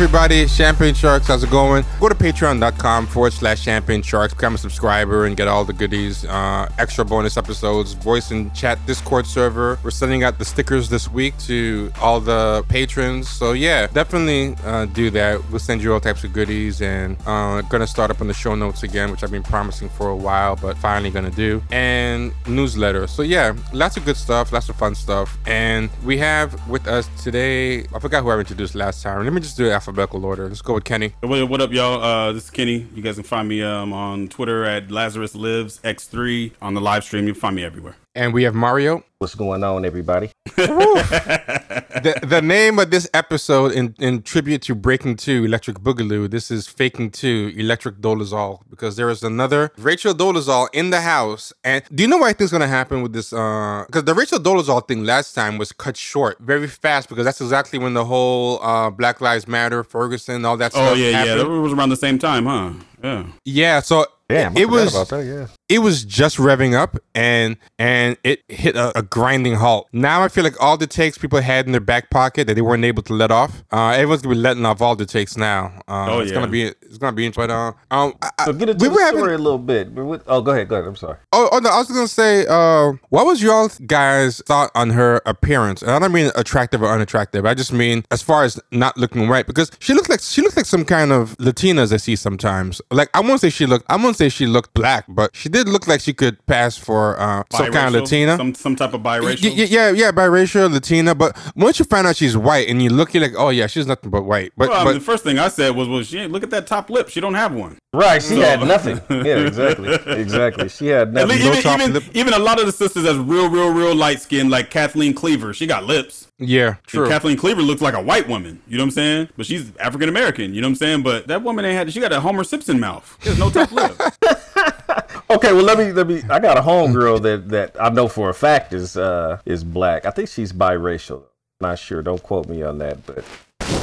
Everybody, Champagne Sharks, how's it going? Go to patreon.com forward slash champagne sharks, become a subscriber and get all the goodies, uh, extra bonus episodes, voice and chat Discord server. We're sending out the stickers this week to all the patrons. So yeah, definitely uh, do that. We'll send you all types of goodies and uh, gonna start up on the show notes again, which I've been promising for a while, but finally gonna do. And newsletter. So yeah, lots of good stuff, lots of fun stuff. And we have with us today, I forgot who I introduced last time. Let me just do alphabetical order. Let's go with Kenny. What, up, y'all? Uh, this is Kenny. You guys can find me um, on Twitter at Lazarus Lives X3. On the live stream, you can find me everywhere. And we have Mario. What's going on, everybody? the, the name of this episode in, in tribute to Breaking 2 Electric Boogaloo, this is Faking 2 Electric Dolezal because there is another Rachel Dolezal in the house. And do you know what I think is going to happen with this? Because uh, the Rachel Dolezal thing last time was cut short very fast because that's exactly when the whole uh, Black Lives Matter, Ferguson, all that oh, stuff Oh, yeah, happened. yeah. That was around the same time, huh? Yeah. Yeah, so Damn, I it was about that, yeah. It was just revving up and and it hit a, a grinding halt. Now I feel like all the takes people had in their back pocket that they weren't able to let off. Uh, everyone's gonna be letting off all the takes now. Uh, Oh, it's yeah. gonna be it's gonna be but uh, um I, I- So get into we the were having story a little bit. But what- oh, go ahead, go ahead. I'm sorry. Oh, oh no, I was gonna say, uh, what was y'all guys' thought on her appearance? And I don't mean attractive or unattractive. I just mean as far as not looking right because she looked like she looked like some kind of Latinas I see sometimes. Like I won't say she looked, I won't say she looked black, but she did look like she could pass for uh, some kind of Latina. Some, some type of biracial. Y- y- yeah, yeah, biracial, Latina. But once you find out she's white and you look, you're like, oh yeah, she's nothing but white. But, well, I but mean, the first thing I said was, well, she ain't, look at that top lip. She don't have one. Right, she So- had nothing. Yeah, exactly, exactly. She had nothing. least, no even, top even, lip. even a lot of the sisters that's real, real, real light skinned, like Kathleen Cleaver, she got lips. yeah, And true. Kathleen Cleaver looks like a white woman. You know what I'm saying? But she's African American. You know what I'm saying? But that woman ain't had. She got a Homer Simpson mouth. There's no top lip. Okay, well let me let me. I got a homegirl that that I know for a fact is uh is black. I think she's biracial. Not sure. Don't quote me on that. But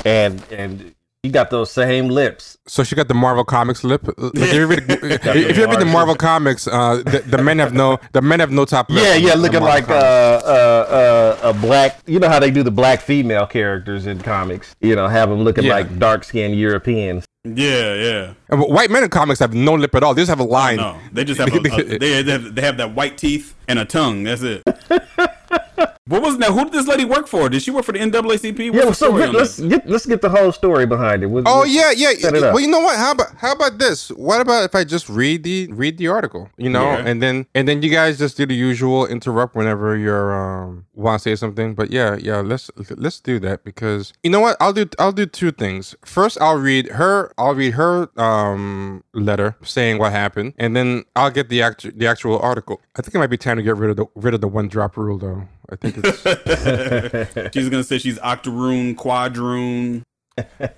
and and you got those same lips. So she got the Marvel Comics lip. Like, if you read, if you read the Marvel Comics, uh, the, the men have no the men have no top lip. Yeah, yeah, looking like uh, uh, uh, a black. You know how they do the black female characters in comics. You know, have them looking Yeah. like dark skinned Europeans. Yeah, yeah. And white men in comics have no lip at all. They just have a line. No, they just have a, a- they, they have they have that white teeth and a tongue. That's it. what was that? Who did this lady work for? Did she work for the NAACP? What's Yeah, the well, so story get, let's that? get let's get the whole story behind it. What- Oh what- yeah, yeah. Set it up. Well, you know what? How about how about this? What about if I just read the read the article? You know, Yeah. and then and then you guys just do the usual interrupt whenever you're um want to say something. But yeah, yeah. Let's let's do that because you know what? I'll do I'll do two things. First, I'll read her. I'll read her um letter saying what happened, and then I'll get the actual the actual article. I think it might be time to get rid of the rid of the one drop rule though. I think it's. She's gonna say she's octoroon, quadroon,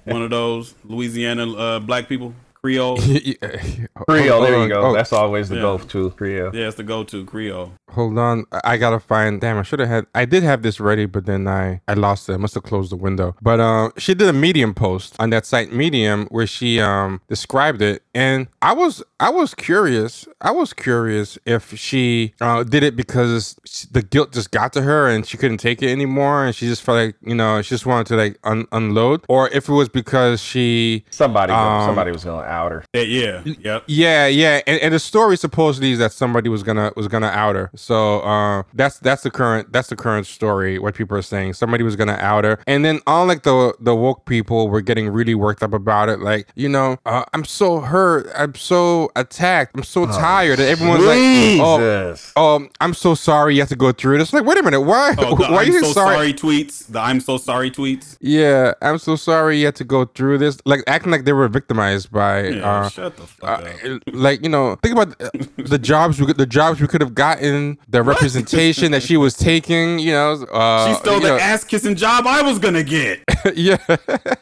one of those Louisiana uh, black people, Creole. Creole, there you go. Oh, That's always the Yeah. go-to. Creole. Yeah, it's the go-to Creole. Hold on, I- I gotta find. Damn, I should have had. I did have this ready, but then I I lost it. I must have closed the window. But uh, she did a Medium post on that site Medium where she um described it, and I was I was curious. I was curious if she uh, did it because the guilt just got to her and she couldn't take it anymore, and she just felt like you know she just wanted to like un- unload, or if it was because she Somebody, Um, somebody was gonna out her. Yeah, yeah, yep. yeah, yeah, and, and the story supposedly is that somebody was gonna was gonna out her. So uh, that's that's the current that's the current story. What people are saying, somebody was gonna out her, and then all like the the woke people were getting really worked up about it. Like you know, uh, I'm so hurt, I'm so attacked, I'm so tired. And everyone's like, oh. Jesus. Oh, I'm so sorry you have to go through this. Like, wait a minute, why? Oh, the why I'm you so think sorry? tweets. The I'm so sorry tweets. Yeah, I'm so sorry you had to go through this. Like acting like they were victimized by. Yeah, uh, shut the fuck uh, up. like you know, think about the jobs we could, the jobs we could have gotten, the representation that she was taking. You know, uh, She stole the ass kissing job I was gonna get. yeah,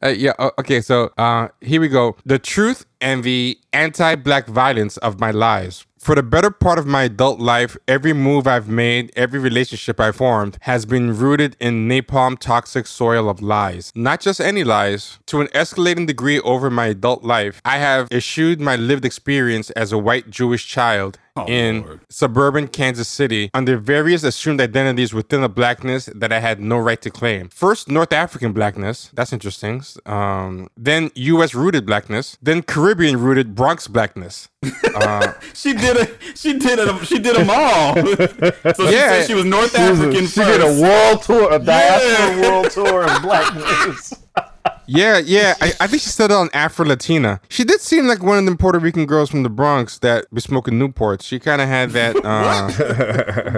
Uh, yeah. okay, so uh, here we go. The truth and the anti-black violence of my lies. For the better part of my adult life, every move I've made, every relationship I formed has been rooted in napalm toxic soil of lies. Not just any lies. To an escalating degree over my adult life, I have eschewed my lived experience as a white Jewish child Oh, in Lord. suburban Kansas City under various assumed identities within a blackness that I had no right to claim. First, North African blackness. That's interesting. Um, then U.S. rooted blackness. Then Caribbean rooted Bronx blackness. She did it. She did it. She did them all. so she Yeah. said she was North She, was a- African she first. did a world tour, a diaspora Yeah. world tour of blackness. Yeah, yeah. I, I think she said it on Afro Latina. She did seem like one of them Puerto Rican girls from the Bronx that be smoking Newports. She kind of had that uh,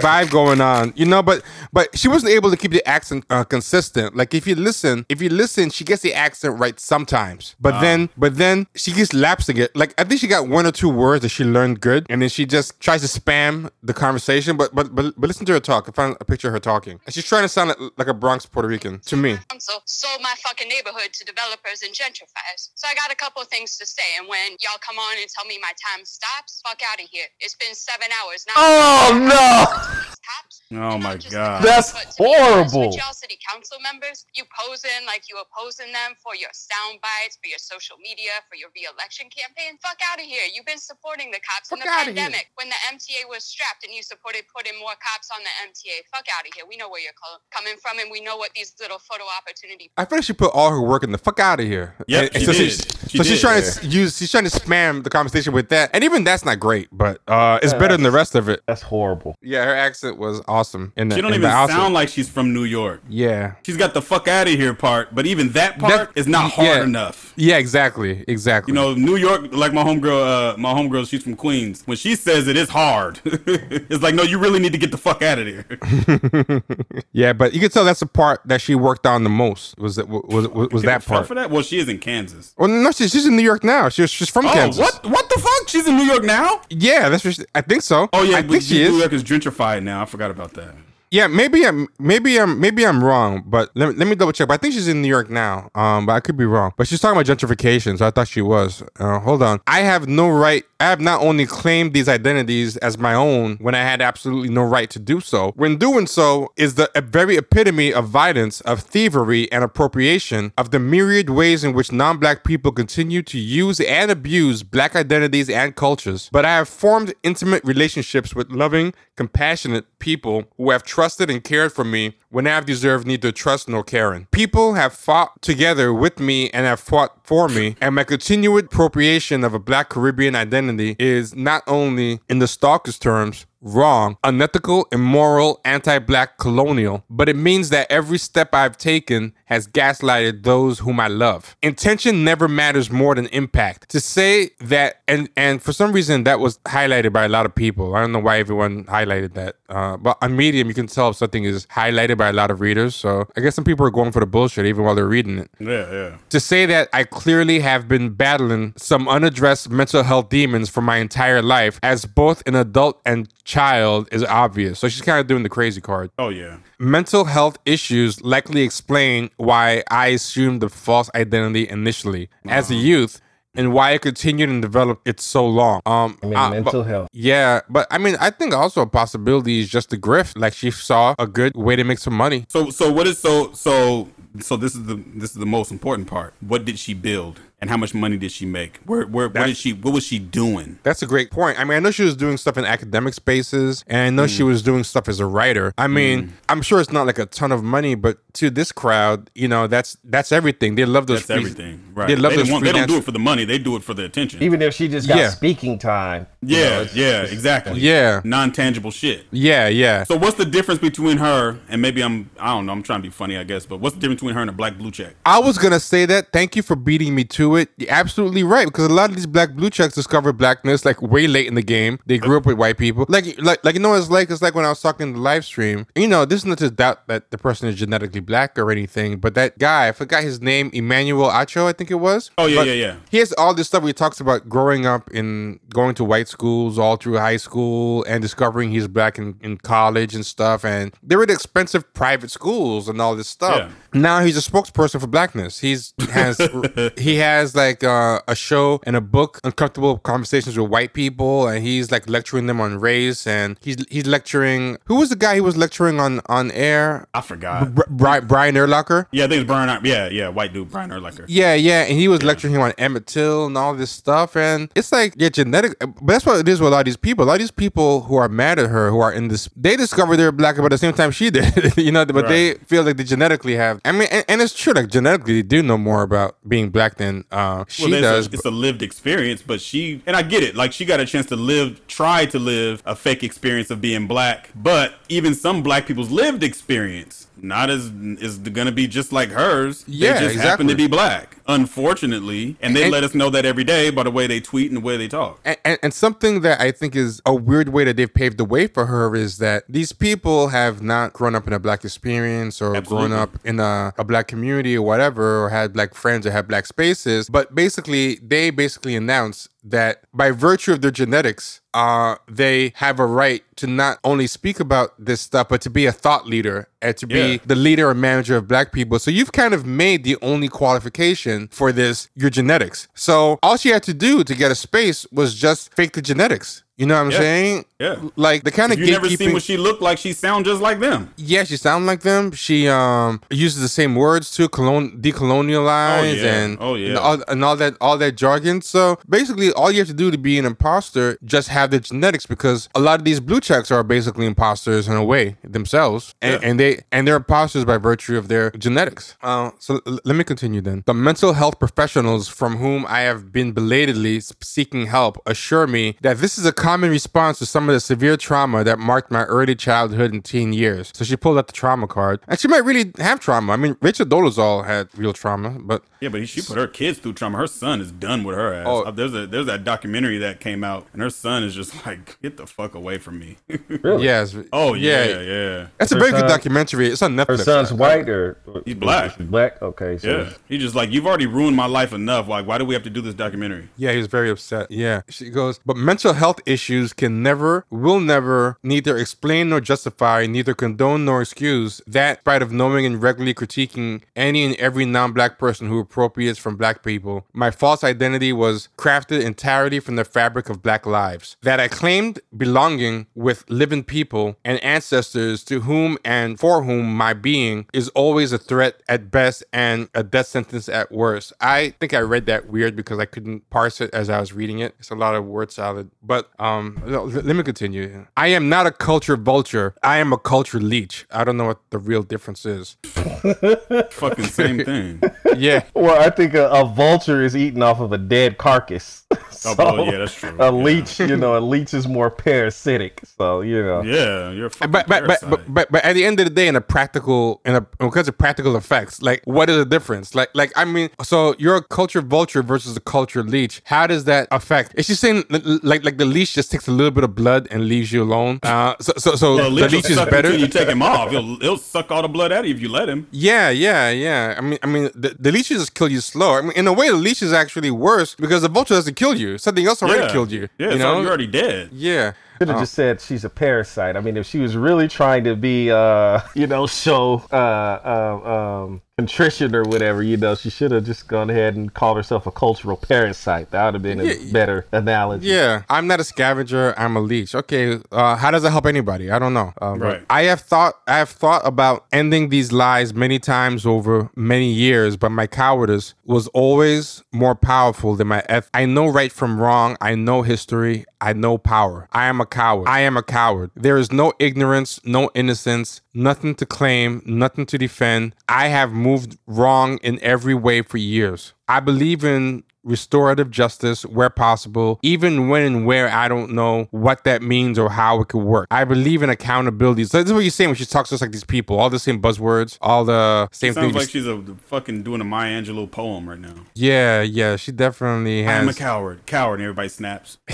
vibe going on, you know. But but she wasn't able to keep the accent uh, consistent. Like if you listen, if you listen, she gets the accent right sometimes. But then but then she keeps lapsing it. Like I think she got one or two words that she learned good, and then she just tries to spam the conversation. But but but, but listen to her talk. I found a picture of her talking, and she's trying to sound like, like a Bronx Puerto Rican to me. council sold my fucking neighborhood to developers and gentrifiers. So I got a couple of things to say. And when y'all come on and tell me my time stops, fuck out of here. It's been seven hours. Now Oh no! Oh, my God. That's cops, but to be honest horrible. With y'all city council members, you posing like you opposing them for your sound bites, for your social media, for your re-election campaign. Fuck out of here. You've been supporting the cops in the pandemic when the MTA was strapped and you supported putting more cops on the MTA. Fuck out of here. We know where you're co- coming from and we know what these little photo opportunity I feel like she put all her work in the fuck out of here. Yep, And- she so did. She's, She so she's did. trying to use. She's trying to spam the conversation with that, and even that's not great. But uh, it's better than the rest of it. That's horrible. Yeah, her accent was awesome. In the, She don't even sound like she's from New York. Yeah. She's got the fuck out of here part, but even that part That- is not hard yeah. enough. Yeah, exactly, exactly. You know, New York, like my homegirl, uh, my homegirl, she's from Queens. When she says it, it's hard. it's like, no, you really need to get the fuck out of there. yeah, but you can tell that's the part that she worked on the most. Was it was was, was that part? for that? Well, she is in Kansas. Well, no, she's, she's in New York now. She's she's from Oh, Kansas. what? What the fuck? She's in New York now? Yeah, that's what she, I think so. Oh yeah, I think she New is. York is gentrified now. I forgot about that. Yeah, maybe I'm maybe I'm maybe I'm wrong, but let me, let me double check. But I think she's in New York now. Um, but I could be wrong. But she's talking about gentrification, so I thought she was. Uh, hold on, I have no right. I have not only claimed these identities as my own when I had absolutely no right to do so. When doing so is the very epitome of violence, of thievery, and appropriation of the myriad ways in which non-black people continue to use and abuse black identities and cultures. But I have formed intimate relationships with loving, compassionate people who have trusted and cared for me when I have deserved neither trust nor caring. People have fought together with me and have fought for me, and my continued appropriation of a black Caribbean identity is not only, in the stalker's terms, wrong, unethical, immoral, anti black, colonial, but it means that every step I've taken has gaslighted those whom I love. Intention never matters more than impact. To say that, and and for some reason that was highlighted by a lot of people. I don't know why everyone highlighted that, uh, but on Medium you can tell if something is highlighted by a lot of readers. So I guess some people are going for the bullshit even while they're reading it Yeah, yeah. to say that I clearly have been battling some unaddressed mental health demons for my entire life as both an adult and child is obvious. So she's kind of doing the crazy card. Oh yeah. Mental health issues likely explain why I assumed the false identity initially as a youth and why it continued and developed it so long. Um, I mean, uh, mental but- health. Yeah, but I mean, I think also a possibility is just the grift. Like she saw a good way to make some money. So so what is so so so this is the this is the most important part. What did she build and how much money did she make? Where where what did she what was she doing? That's a great point. I mean, I know she was doing stuff in academic spaces, and I know Mm. she was doing stuff as a writer. I mean, I'm sure it's not like a ton of money, but to this crowd, you know, that's that's everything. They love those. That's free- everything. Right. They love they, those. don't want, they don't do it for the money, they do it for the attention. Even if she just got Yeah. speaking time. you know, yeah, yeah, exactly. Yeah. Non tangible shit. Yeah, yeah. So what's the difference between her and maybe I'm I don't know, I'm trying to be funny, I guess, but what's the difference between her and a black blue check? I was gonna say that. Thank you for beating me it. You're absolutely right because a lot of these black blue checks discovered blackness like way late in the game. They grew up with white people. Like, like, like you know it's like. It's like when I was talking in the live stream. You know, this is not to doubt that the person is genetically black or anything, but that guy, I forgot his name, Emmanuel Acho, I think it was. Oh, yeah, But yeah, yeah. He has all this stuff where he talks about growing up in going to white schools all through high school and discovering he's black in, in college and stuff. And they were the expensive private schools and all this stuff. Yeah. Now he's a spokesperson for blackness. He's has he has has like uh, a show and a book, Uncomfortable Conversations with White People, and he's like lecturing them on race, and he's he's lecturing. Who was the guy he was lecturing on on air? I forgot. Bri- Bri- Brian Urlacher. yeah, I think it's Brian. Yeah, yeah, white dude, Brian Urlacher. Yeah, yeah, and he was lecturing him on Emmett Till and all this stuff, and it's like yeah, genetic. But that's what it is with a lot of these people. A lot of these people who are mad at her, who are in this, they discovered they're black but at the same time she did, you know. But they feel like they genetically have. I mean, and, and it's true, like genetically, they do know more about being black than uh, she Well, does. it's, a, it's a lived experience, but she and I get it. Like she got a chance to live, try to live a fake experience of being black. But even some black people's lived experience not as is gonna be just like hers. Yeah, they just happen to be black, unfortunately, and they And- let us know that every day by the way they tweet and the way they talk. and, and, and something that I think is a weird way that they've paved the way for her is that these people have not grown up in a black experience or Absolutely. grown up in a, a black community or whatever, or had black friends or had black spaces. But basically, they basically announce that by virtue of their genetics, uh, they have a right to not only speak about this stuff, but to be a thought leader and to be the leader or manager of black people. So you've kind of made the only qualification for this your genetics. So all she had to do to get a space was just fake the genetics. You know what I'm Yeah. saying? Yeah. Like the kind of you never seen what she looked like, she sound just like them. yeah, she sound like them. She um uses the same words too, colon decolonialize Oh, yeah. and Oh, yeah. and all, and all that all that jargon. So basically, all you have to do to be an imposter just have the genetics because a lot of these blue checks are basically imposters in a way themselves, and, Yeah. and they and they're imposters by virtue of their genetics. Uh, so l- let me continue then. The mental health professionals from whom I have been belatedly seeking help assure me that this is a common response to some of the severe trauma that marked my early childhood and teen years. So she pulled out the trauma card, and she might really have trauma. I mean, Rachel Dolezal had real trauma, but Yeah, but she put her kids through trauma. Her son is done with her ass. Oh. Uh, there's a there's that documentary that came out, and her son is just like, get the fuck away from me. Really? yes, oh yeah, yeah, That's a Her very good documentary. It's on Netflix. Her son's white or He's black. He's black. Okay, so yeah. He just like, you've already ruined my life enough. Like, why do we have to do this documentary? Yeah, he was very upset. Yeah. She goes, but mental health issues can never, will never, neither explain nor justify, neither condone nor excuse that, spite of knowing and regularly critiquing any and every non black person who appropriates from black people. My false identity was crafted entirely from the fabric of black lives. That I claimed belonging with living people and ancestors to whom and for whom my being is always a threat at best and a death sentence at worst. I think I read that weird because I couldn't parse it as I was reading it. It's a lot of word salad. But um, let me continue. I am not a culture vulture. I am a culture leech. I don't know what the real difference is. Fucking same thing. Yeah. Well, I think a, a vulture is eating off of a dead carcass. Oh, well, yeah, that's true. A Yeah. leech, you know, a leech is more parasitic. So you know, Yeah, you're a but but, but but but but at the end of the day, in a practical, in a because of practical effects, like what is the difference? Like like I mean, so you're a culture vulture versus a culture leech. How does that affect? Is she saying l- l- like like the leech just takes a little bit of blood and leaves you alone? Uh, so so so Well, the leech will leech is better. you take him off. He'll, he'll suck all the blood out of you if you let him. Yeah, yeah, yeah. I mean, I mean, the, the leeches just kill you slow. I mean, in a way, the leech is actually worse because the vulture doesn't kill you. Something else already yeah. killed you. Yeah, you so know. you're already dead. yeah. Should have just said she's a parasite. I mean, if she was really trying to be, uh, you know, show uh, um, um, contrition or whatever, you know, she should have just gone ahead and called herself a cultural parasite. That would have been a Yeah, better analogy. Yeah, I'm not a scavenger. I'm a leech. Okay, uh, how does it help anybody? I don't know. Uh, but Right. I have thought. I have thought about ending these lies many times over many years, but my cowardice was always more powerful than my eth. I know right from wrong. I know history. I know power. I am a coward. I am a coward. There is no ignorance, no innocence, nothing to claim, nothing to defend. I have moved wrong in every way for years. I believe in restorative justice where possible, even when and where I don't know what that means or how it could work. I believe in accountability. So this is what you're saying when she talks just like these people, all the same buzzwords, all the same things. Sounds things. like she's a fucking doing a Maya Angelou poem right now. yeah, yeah, she definitely has. I am a coward. Coward, and everybody snaps.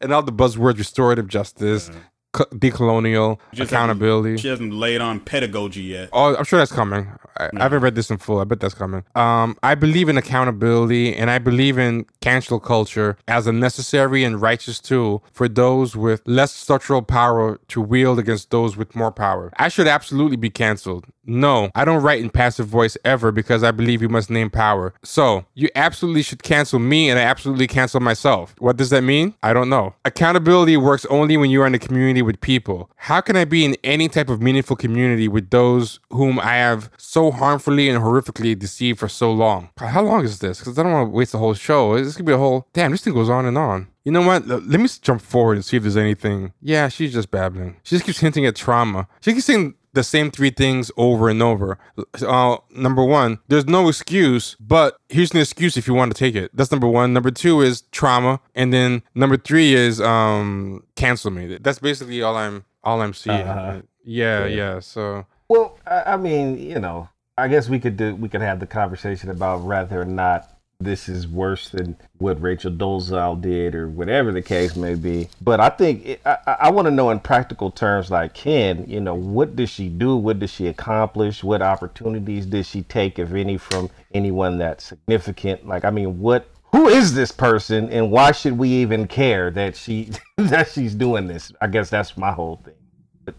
and all the buzzwords, restorative justice. co- decolonial Just accountability. She hasn't laid on pedagogy yet. Oh, I'm sure that's coming. I, I haven't read this in full. I bet that's coming. Um, I believe in accountability and I believe in cancel culture as a necessary and righteous tool for those with less structural power to wield against those with more power. I should absolutely be canceled. No, I don't write in passive voice ever because I believe you must name power. So, you absolutely should cancel me and I absolutely cancel myself. What does that mean? I don't know. Accountability works only when you are in a community with people. How can I be in any type of meaningful community with those whom I have so harmfully and horrifically deceived for so long? How long is this? Because I don't want to waste the whole show. This could be a whole. Damn, this thing goes on and on. You know what? Let me jump forward and see if there's anything. Yeah, she's just babbling. She just keeps hinting at trauma. She keeps saying the same three things over and over. Uh, number one, there's no excuse, but here's an excuse if you want to take it. That's number one. Number two is trauma, and then number three is um cancel me. That's basically all I'm all I'm seeing. Uh-huh. Yeah, yeah. So Well, I, I mean, you know, I guess we could do we could have the conversation about whether or not this is worse than what Rachel Dolezal did or whatever the case may be. But I think it, I, I- want to know in practical terms, like Ken, you know, what does she do? What does she accomplish? What opportunities did she take, if any, from anyone that's significant? Like, I mean, what? Who is this person, and why should we even care that she that she's doing this? I guess that's my whole thing.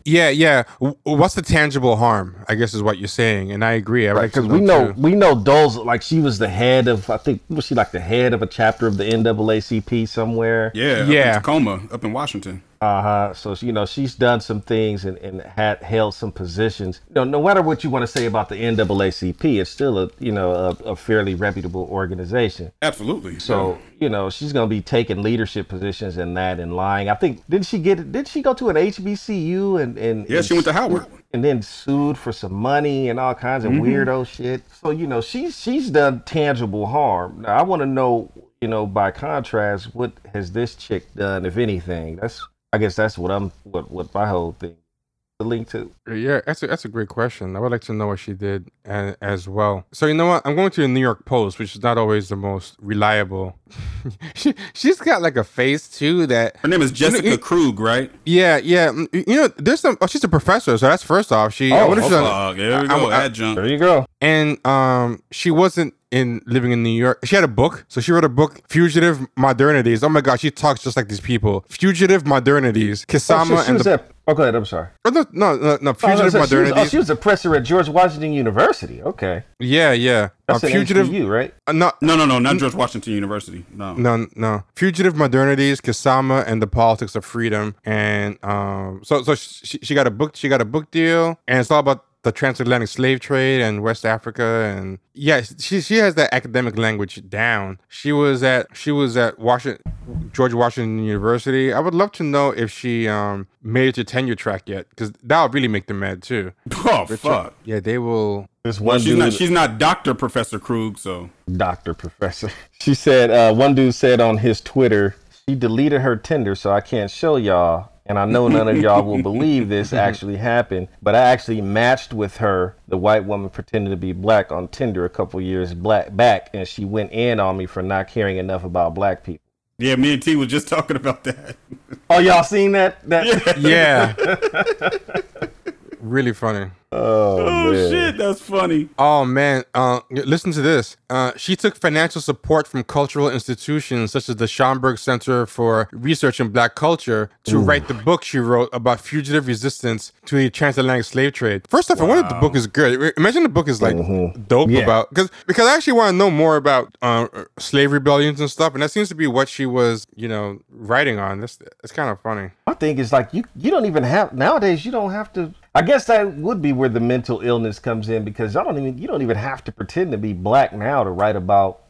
Yeah, yeah. What's the tangible harm? I guess is what you're saying, and I agree. I would like to because we know too. we know Dole's like she was the head of I think was she like the head of a chapter of the NAACP somewhere. Yeah, Yeah. Up in Tacoma, up in Washington. Uh huh. So you know she's done some things and, and had held some positions. You know, no matter what you want to say about the NAACP, it's still a you know a, a fairly reputable organization. Absolutely. So you know she's gonna be taking leadership positions in that and lying. I think did she get did she go to an HBCU and and yeah, and she went to Howard. and then sued for some money and all kinds of Mm-hmm. weirdo shit. So you know, she's she's done tangible harm. Now I want to know, you know, by contrast, what has this chick done, if anything? That's I guess that's what I'm what what my whole thing the link to. Yeah, that's a, that's a great question. I would like to know what she did a, as well. So you know what? I'm going to the New York Post, which is not always the most reliable. she she's got like a face too that Her name is Jessica you- Krug, right? yeah yeah. You know, there's some. Oh, she's a professor, so that's first off. She I Oh, wonder if she's on- Uh, there we I- go. I- Adjunct. There you go. and um she wasn't in living in New York. She had a book, so she wrote a book, Fugitive Modernities. Oh my god, she talks just like these people. Fugitive Modernities, Oh, she, Kisama she and was the. at, oh, go ahead. I'm sorry. Oh, no, no, no, no, Oh, Fugitive no, so she was, Modernities. oh, she was a professor at George Washington University. Okay, yeah, yeah. Uh, that's an fugitive. HBU, right? Uh, no, No, no, no, not George Washington University. No. No, no. Fugitive modernities, Kisama, and the politics of freedom. And um, so, so she, she got a book. She got a book deal, and it's all about the transatlantic slave trade and West Africa. And yeah, she she has that academic language down. She was at she was at Washington, George Washington University. I would love to know if she um made it to tenure track yet, because that would really make them mad too. Oh fuck. Yeah, they will. This one She's dude, not. She's not Doctor Professor Krug. So doctor professor. She said uh, one dude said on his Twitter she deleted her Tinder, so I can't show y'all. And I know none of y'all will believe this actually happened, but I actually matched with her, the white woman pretending to be black, on Tinder a couple years black back, and she went in on me for not caring enough about black people. yeah, me and T was just talking about that. Oh, y'all seen that? That? Yeah. really funny. Oh, Oh man. shit, that's funny. Oh man, uh, listen to this. Uh, she took financial support from cultural institutions such as the Schomburg Center for Research in Black Culture to write the book she wrote about fugitive resistance to the transatlantic slave trade. First off, I wonder if the book is good. Imagine the book is like dope Yeah. about because because I actually want to know more about uh, slave rebellions and stuff, and that seems to be what she was, you know, writing on. That's it's kind of funny. I think it's like you you don't even have nowadays you don't have to I guess that would be where the mental illness comes in because I don't even you don't even have to pretend to be black now to write about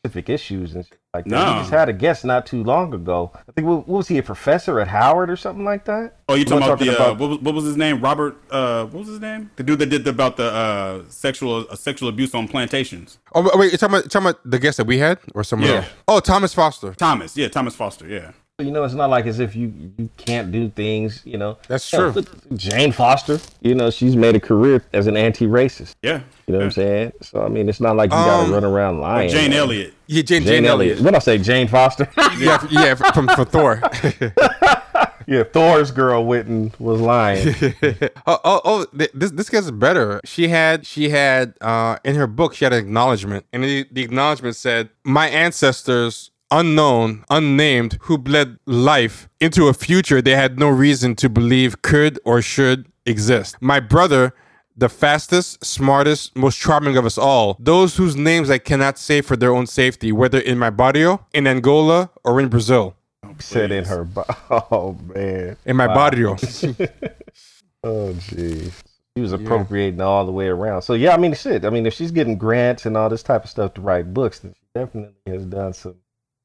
specific issues and shit like that. No. We just had a guest not too long ago. I think what, what was he a professor at Howard or something like that? Oh, you talking We're about the uh, what, was, what was his name? Robert. Uh, what was his name? The dude that did the, about the uh, sexual uh, sexual abuse on plantations. Oh wait, wait, you're talking about, you're talking about the guest that we had or someone Yeah. else? Oh, Thomas Foster. Thomas. Yeah, Thomas Foster. Yeah. You know, it's not like as if you you can't do things. You know, That's Hell, true. look, Jane Foster. You know, she's made a career as an anti-racist. Yeah. You know what I'm saying? So I mean, it's not like you Um, gotta run around lying. Jane man. Elliott. Yeah, Jane, Jane, Elliott. What I say, Jane Foster? yeah, f- yeah, from, from Thor. Yeah, Thor's girl Witten was lying. oh, oh, oh, this this gets better. She had she had uh in her book she had an acknowledgement, and the, the acknowledgement said, "My ancestors." Unknown, unnamed, who bled life into a future they had no reason to believe could or should exist. My brother, the fastest, smartest, most charming of us all, those whose names I cannot say for their own safety, whether in my barrio, in Angola, or in Brazil. Said in her. Bo- oh man. In my Wow. barrio. Oh jeez. She was appropriating all the way around. So yeah, I mean shit. I mean if she's getting grants and all this type of stuff to write books, then she definitely has done some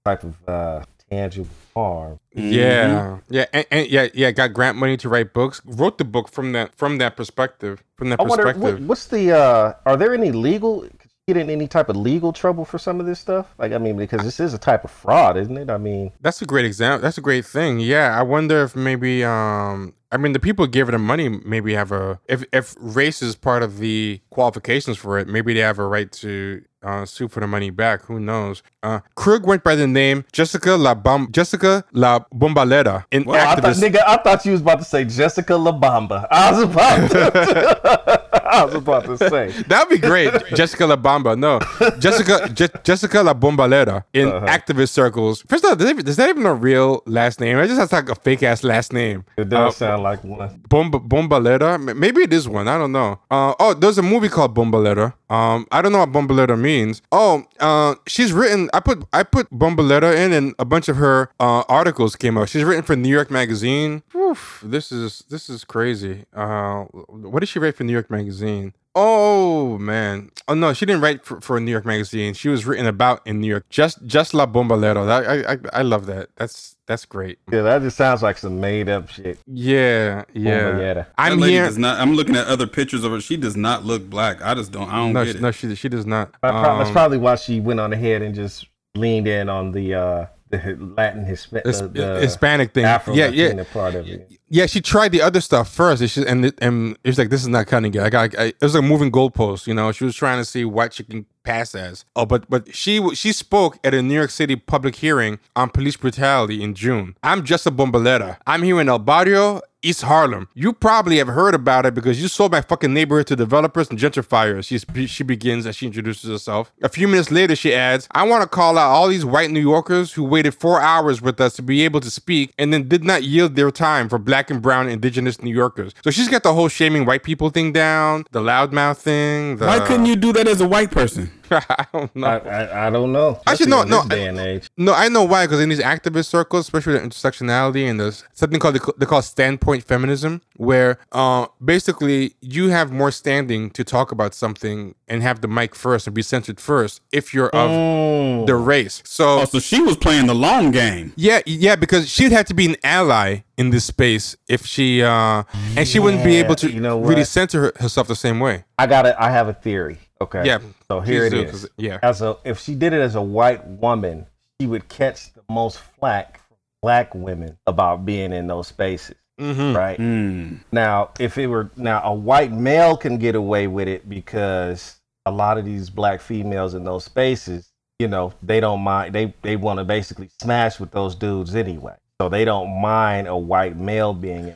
type of uh tangible harm. Yeah, yeah, and, and yeah, yeah. Got grant money to write books. Wrote the book from that from that perspective. From that I wonder perspective. what, what's the uh are there any legal get in any type of legal trouble for some of this stuff? Like I mean because this is a type of fraud, isn't it? I mean That's a great example. That's a great thing. Yeah, I wonder if maybe um I mean the people who gave her the money maybe have a if if race is part of the qualifications for it, maybe they have a right to uh, sue for the money back. Who knows? Uh, Krug went by the name Jessica La Bom- Jessica La Bombalera, an Well, I thought, activist. nigga, I thought you was about to say Jessica La Bamba. I was about to, I was about to say. That'd be great, Jessica La Bamba. No, Jessica Je- Jessica La Bombalera in Uh-huh. activist circles. First of all, is that- even a real last name? It just has like a fake ass last name. It does sound like one. Bomba Bombalera. Maybe it is one. I don't know. Uh, oh, there's a movie called Bombalera. Um, I don't know what Bombalera means. Oh, uh, she's written. I put I put Bombalera in, and a bunch of her uh, articles came out. She's written for New York Magazine. Oof, this is this is crazy. Uh, what did she write for New York Magazine? Oh man! Oh no, she didn't write for, for New York Magazine. She was written about in New York. Just just La Bombalera. That, I, I I love that. That's that's great. Yeah, that just sounds like some made up shit. Yeah, yeah. Bombalera. I'm that lady here. does not. I'm looking at other pictures of her. She does not look black. I just don't. I don't No, get she, it. no, she she does not. That prob- that's Um, probably why she went on ahead and just leaned in on the uh the Latin Hispa- His- uh, the Hispanic thing. Afro Yeah, yeah, Latina part of it. Yeah. She tried the other stuff first, and, she, and and it was like this is not cutting it. I got I, it was like moving goalposts. You know, she was trying to see what she can pass as. Oh, but but she she spoke at a New York City public hearing on police brutality in June. I'm just a. I'm here in El Barrio. East Harlem. You probably have heard about it because you sold my fucking neighborhood to developers and gentrifiers. She, she begins as she introduces herself. A few minutes later, she adds, I want to call out all these white New Yorkers who waited four hours with us to be able to speak and then did not yield their time for black and brown indigenous New Yorkers. So she's got the whole shaming white people thing down, the loudmouth thing. The, Why couldn't you do that as a white person? I don't know. I, I, I don't know. Actually, Especially no, in no, This day and age. No, I know why. Because in these activist circles, especially the intersectionality and there's something called they call standpoint feminism, where uh, basically you have more standing to talk about something and have the mic first and be censored first if you're of Mm. the race. So Oh, so she was playing the long game. yeah, yeah, because she'd have to be an ally in this space if she uh and she wouldn't be able to you know really what? censor her, herself the same way. I got it. I have a theory. Okay. Yeah, So here please it do, 'cause- is. yeah. As a if she did it as a white woman, she would catch the most flack from black women about being in those spaces. Mm-hmm. Right. Mm. Now, if it were now a white male can get away with it because a lot of these black females in those spaces, you know, they don't mind. They they want to basically smash with those dudes anyway, so they don't mind a white male being in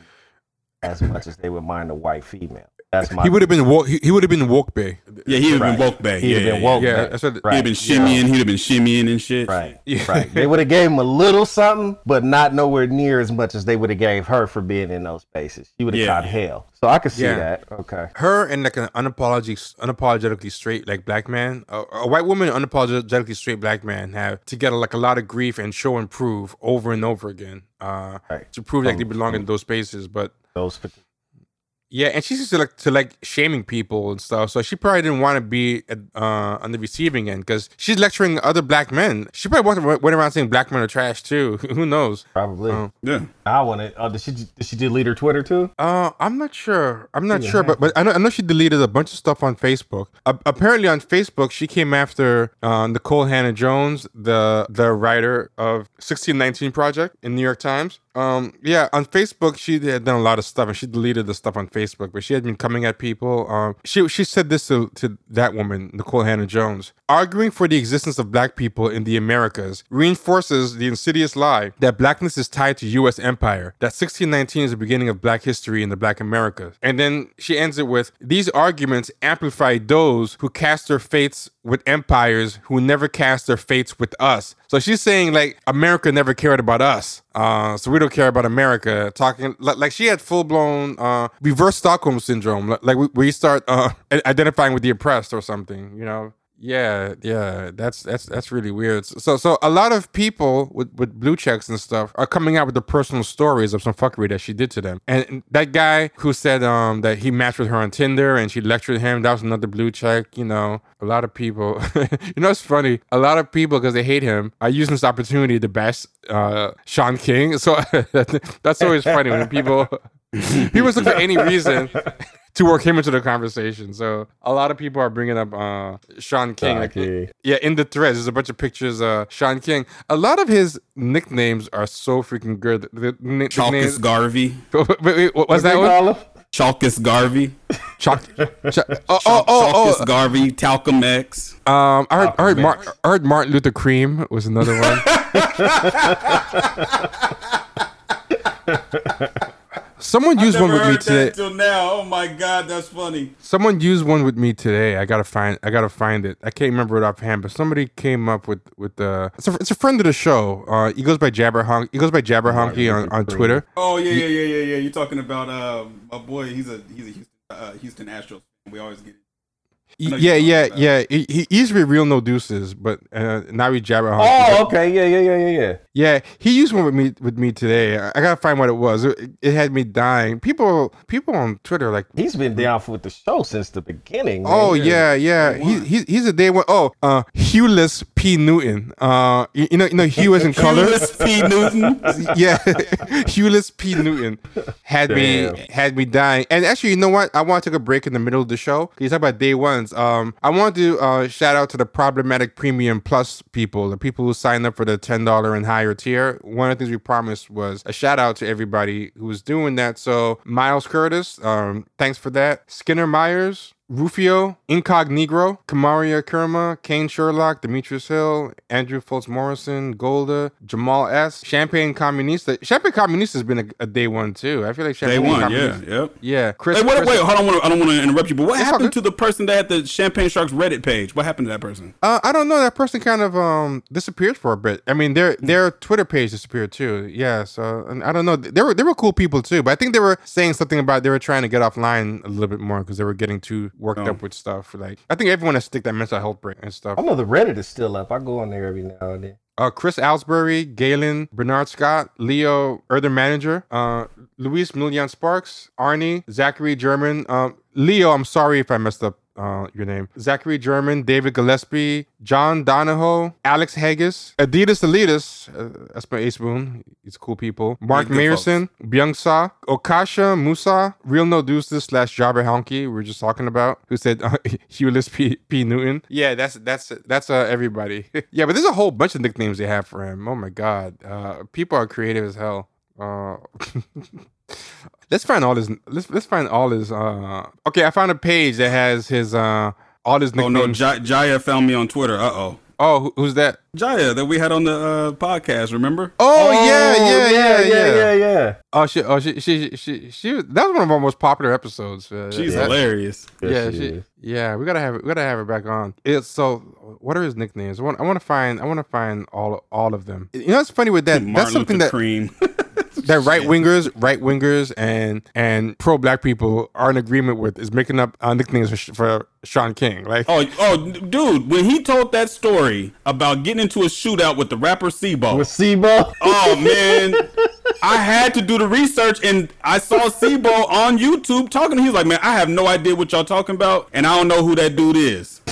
as much as they would mind a white female. That's my. He would have been walk. He, he would have been woke bay. Yeah, he would have Right. been walk back. He'd Yeah, have been yeah, woke. Yeah, back. that's what- He'd have been shimmying. He'd have been shimmying and shit. Right. Yeah. Right. They would have gave him a little something, but not nowhere near as much as they would have gave her for being in those spaces. She would have Yeah. caught hell. So I could see Yeah. that. Okay. her and like an unapologetic, unapologetically straight like black man, a, a white woman, unapologetically straight black man have to get like a lot of grief and show and prove over and over again uh, Right. to prove like they belong in those spaces. But Those. Partic- yeah, and she's used to like to like shaming people and stuff, so she probably didn't want to be uh, on the receiving end because she's lecturing other black men. She probably went, went around saying black men are trash too. Who knows? Probably. Oh. Yeah. I want to. Oh, did she? Did she delete her Twitter too? Uh, I'm not sure. I'm not Yeah, sure, but but I know, I know she deleted a bunch of stuff on Facebook. Uh, apparently, on Facebook, she came after uh, Nikole Hannah Jones, the the writer of 1619 Project in New York Times. Um, yeah, on Facebook, she had done a lot of stuff, and she deleted the stuff on Facebook. But she had been coming at people. Um, she she said this to, to that woman, Nikole Hannah Jones, arguing for the existence of black people in the Americas reinforces the insidious lie that blackness is tied to U.S. empire. That 1619 is the beginning of black history in the Black Americas. And then she ends it with these arguments amplify those who cast their fates with empires who never cast their fates with us. So she's saying like America never cared about us. Uh, so we don't care about America. Talking like, like she had full blown uh, reverse Stockholm syndrome. Like, like we, we start uh, identifying with the oppressed or something. You know. Yeah, yeah, that's that's that's really weird. So so a lot of people with, with blue checks and stuff are coming out with the personal stories of some fuckery that she did to them. And that guy who said um that he matched with her on Tinder and she lectured him, that was another blue check. You know, a lot of people. you know, it's funny. A lot of people because they hate him are using this opportunity to bash uh, Shaun King. So that's always funny when people people look for any reason to work him into the conversation. So a lot of people are bringing up uh, Shaun King. Shaun Like, yeah, in the threads, there's a bunch of pictures. Uh, Shaun King. A lot of his nicknames are so freaking good. The, the Chalkus nicknames. Garvey. wait, wait, what was They that one? call him? Chalkus Garvey. Chalk. Ch- oh, oh, oh, Chalkus Garvey. Talcum X. oh. Um, I heard, I heard, Oh, Mar- I heard Martin Luther Cream was another one. Someone used one with me today. Till now. Oh my god, that's funny. Someone used one with me today. I gotta find. I gotta find it. I can't remember it offhand, but somebody came up with with the. It's a, it's a friend of the show. Uh, he goes by Jabber Jabberhonk. He goes by Jabberhonky on, on Twitter. Oh yeah, yeah, yeah, yeah, yeah. You're talking about uh, my boy. He's a he's a Houston, uh, Houston Astros. We always get. Yeah, yeah, yeah. He, he used to be real no deuces, but uh, now he's Jabberhonky. Oh, okay. Yeah, yeah, yeah, yeah, yeah. Yeah, he used one with me with me today. I gotta find what it was. It, it had me dying. People people on Twitter like, He's been down for the show since the beginning. man. oh yeah, yeah. He, he he's a day one. Oh, uh, Hueless P Newton. Uh, you, you know you know hue is in color. Hewlett P. Newton. yeah, Hueless P Newton had Damn. me had me dying. And actually, you know what? I want to take a break in the middle of the show. You talk about day ones. Um, I want to uh, shout out to the problematic premium plus people, the people who signed up for the ten dollar and higher tier. One of the things we promised was a shout out to everybody who was doing that. So Miles Curtis, um, thanks for that. Skinner Myers. Rufio, Incognegro, Kamaria Kurma, Kane Sherlock, Demetrius Hill, Andrew Fultz Morrison, Golda, Jamal S, Champagne Communista. Champagne Communista has been a, a day one too. I feel like Day Champagne one. Yeah. Yep. Yeah, Chris. Hey, wait, Chris- wait, hold on. I wanna- I don't want to interrupt you, but what happened to the person that had the Champagne Sharks Reddit page? What happened to that person? Uh, I don't know. That person kind of um disappeared for a bit. I mean, their their Twitter page disappeared too. Yeah, so and I don't know. They were they were cool people too, but I think they were saying something about they were trying to get offline a little bit more because they were getting too worked Oh. up with stuff. Like I think everyone has to take that mental health break and stuff. I know the Reddit is still up. I go on there every now and then. uh, Chris Alsbury, Galen, Bernard Scott, Leo, Erder Manager, uh, Luis Milian Sparks, Arnie, Zachary German. Um, Leo, I'm sorry if I messed up uh, your name. Zachary German, David Gillespie, John Donahoe, Alex Haggis, Adidas Elitas, uh, that's my ace boon. He's cool people. Mark Mayerson, Byung Sa, Okasha Musa, Real No Deuces slash Jabber Honky, we were just talking about, who said uh, Hewless P, P. Newton. Yeah, that's that's that's uh, everybody. yeah, but there's a whole bunch of nicknames they have for him. Oh my god, uh, people are creative as hell. Uh, let's find all his. Let's let's find all his. Uh, okay, I found a page that has his uh all his Oh no, J- Jaya found me on Twitter. Uh oh. Oh, who's that? Jaya that we had on the uh, podcast. Remember? Oh, yeah, yeah, yeah, yeah, yeah, yeah. Oh shit! Oh she she she she. was- That was one of our most popular episodes. Uh, She's that- hilarious. Yes, yeah, she she, yeah. We gotta have we gotta have her back on. It's so. What are his nicknames? I want I want to find I want to find all all of them. You know what's funny with that? Martin That's something Luther that Cream. that right wingers, right wingers, and and pro black people are in agreement with is making up uh, nicknames for, for Shaun King. Like, Oh, oh, dude! When he told that story about getting into a shootout with the rapper Sebo, With Sebo. oh man, I had to do the research, and I saw Sebo on YouTube talking. He was like, "Man, I have no idea what y'all talking about, and I don't know who that dude is."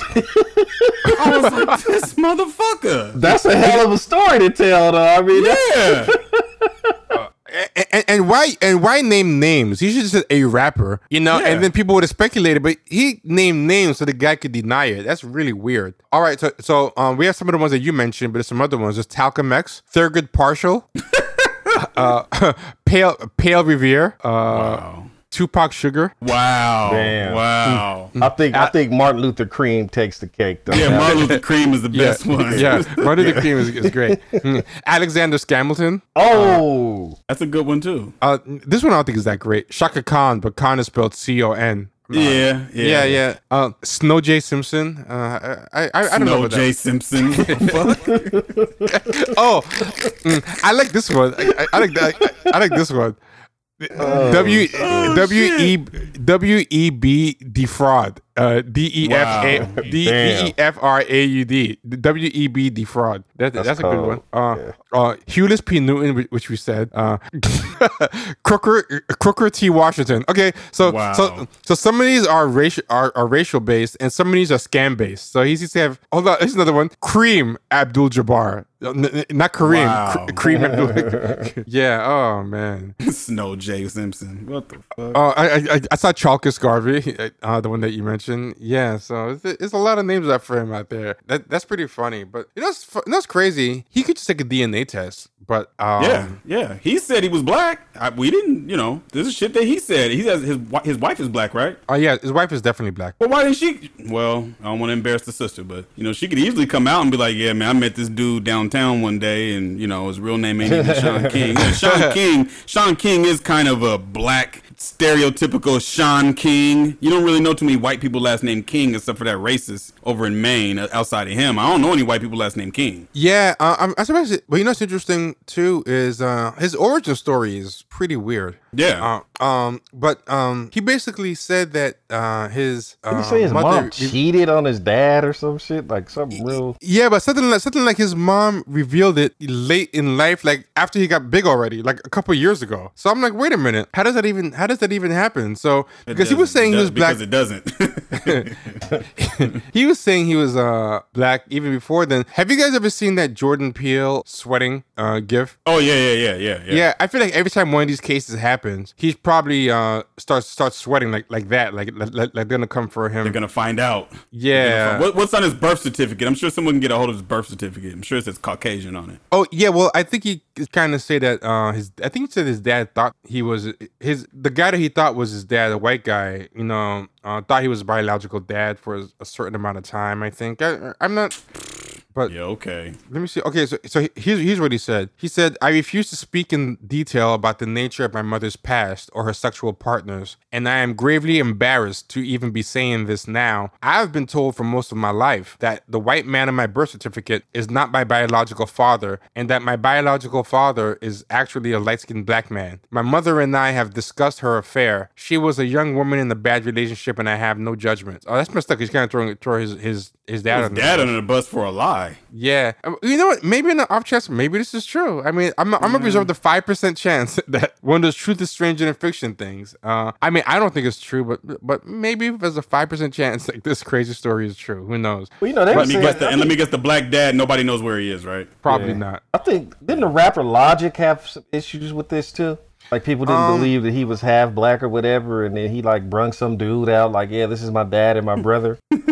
I was like, "This motherfucker." That's a hell of a story to tell, though. I mean, Yeah, and, and, and why and why name names? He should just said a rapper, you know, Yeah. and then people would have speculated, but he named names so the guy could deny it. That's really weird. All right, so so um, we have some of the ones that you mentioned, but there's some other ones. There's Talcum X, Thurgood Partial. uh, Pale Pale Revere, uh, Wow. Tupac Sugar. Wow. Damn. Wow. I think I think Martin Luther Cream takes the cake though. Yeah, Martin Luther Cream is the Yeah, best one. yeah. Martin Luther Cream is, is great. Mm. Alexander Scamilton. Oh, That's a good one too. Uh, this one I don't think is that great. Shaka Khan, but Khan is spelled C O N. Yeah, Yeah, yeah. Uh, Snow J Simpson. Uh, I, I, I don't know No about Jay that. Simpson. Oh, mm, I like this one. I, I, I like that. I, I like this one. W oh, W E oh, W E B defraud. Uh, D E F A. D E F R A U D. W E B defraud. That, that's, That's a good one. Uh, uh, Hewlett P. Newton, which we said. Uh, Crooker Crooker T. Washington. Okay, so Wow. so so some of these are racial are, are racial based, and some of these are scam based. So he's used to have. Hold on, here's another one. Cream Abdul Jabbar. N- n- Not Kareem. Wow. Cream Abdul. yeah. Oh man. Snow Jay Simpson. What the fuck? Oh, I, I I- I saw Chalkus Garvey, uh, the one that you mentioned. Yeah, so it's, it's a lot of names up for him out there. That that's pretty funny. But you know, what's you know what's crazy? He could just take a DNA test. But um, yeah, yeah. He said he was black. I, we didn't, you know. This is shit that he said. He says his his wife is black, right? Oh yeah, his wife is definitely black. But why didn't she? Well, I don't want to embarrass the sister, but you know, she could easily come out and be like, "Yeah, man, I met this dude downtown one day, and you know, his real name ain't even Shaun King." Yeah, Shaun King, Shaun King is kind of a black stereotypical Shaun King. You don't really know too many white people last name King, except for that racist over in Maine. uh, Outside of him, I don't know any white people last name King. Yeah, uh, I'm, I'm surprised. It, but you know what's interesting too is uh, his origin story is pretty weird. Yeah. Uh, um, but um, he basically said that uh, his uh, you say his mother- mom cheated on his dad or some shit? Like something real. Yeah, but something like something like his mom revealed it late in life, like after he got big already, like a couple years ago. So I'm like, wait a minute, how does that even how does that even happen? So because he was saying he was black, because it doesn't. he was saying he was uh black even before then. Have you guys ever seen that Jordan Peele sweating uh gif? oh yeah, yeah, yeah, yeah, yeah. Yeah, I feel like every time one of these cases happens, he's probably uh starts starts sweating like like that, like like, like they're gonna come for him. They're gonna find out. yeah. What, what's on his birth certificate? I'm sure someone can get a hold of his birth certificate. I'm sure it says Caucasian on it. Oh yeah, well I think he kind of say that uh his I think he said his dad thought he was his the guy that he thought was his dad, a white guy, you know, uh, thought he was a biological dad for a certain amount of time. I think I, I'm not, but Yeah, okay. let me see. Okay, so so here's here's what he said. He said, "I refuse to speak in detail about the nature of my mother's past or her sexual partners, and I am gravely embarrassed to even be saying this now. I have been told for most of my life that the white man on my birth certificate is not my biological father, and that my biological father is actually a light-skinned black man. My mother and I have discussed her affair. She was a young woman in a bad relationship, and I have no judgment. Oh, that's messed up. He's kind of throwing throw his his his dad His under the dad bus. under the bus for a lie. Yeah, Um, you know what? Maybe in the off chance, maybe this is true. I mean, I'm I'm gonna reserve the five percent chance that one of those truth is stranger than fiction things. Uh, I mean, I don't think it's true, but but maybe there's a five percent chance like this crazy story is true. Who knows? Well, you know, they Let me saying, guess the, I and let me guess the black dad. Nobody knows where he is, right? Probably Yeah. not. I think didn't the rapper Logic have some issues with this too? Like people didn't Um, believe that he was half black or whatever, and then he like brung some dude out like, yeah, this is my dad and my brother.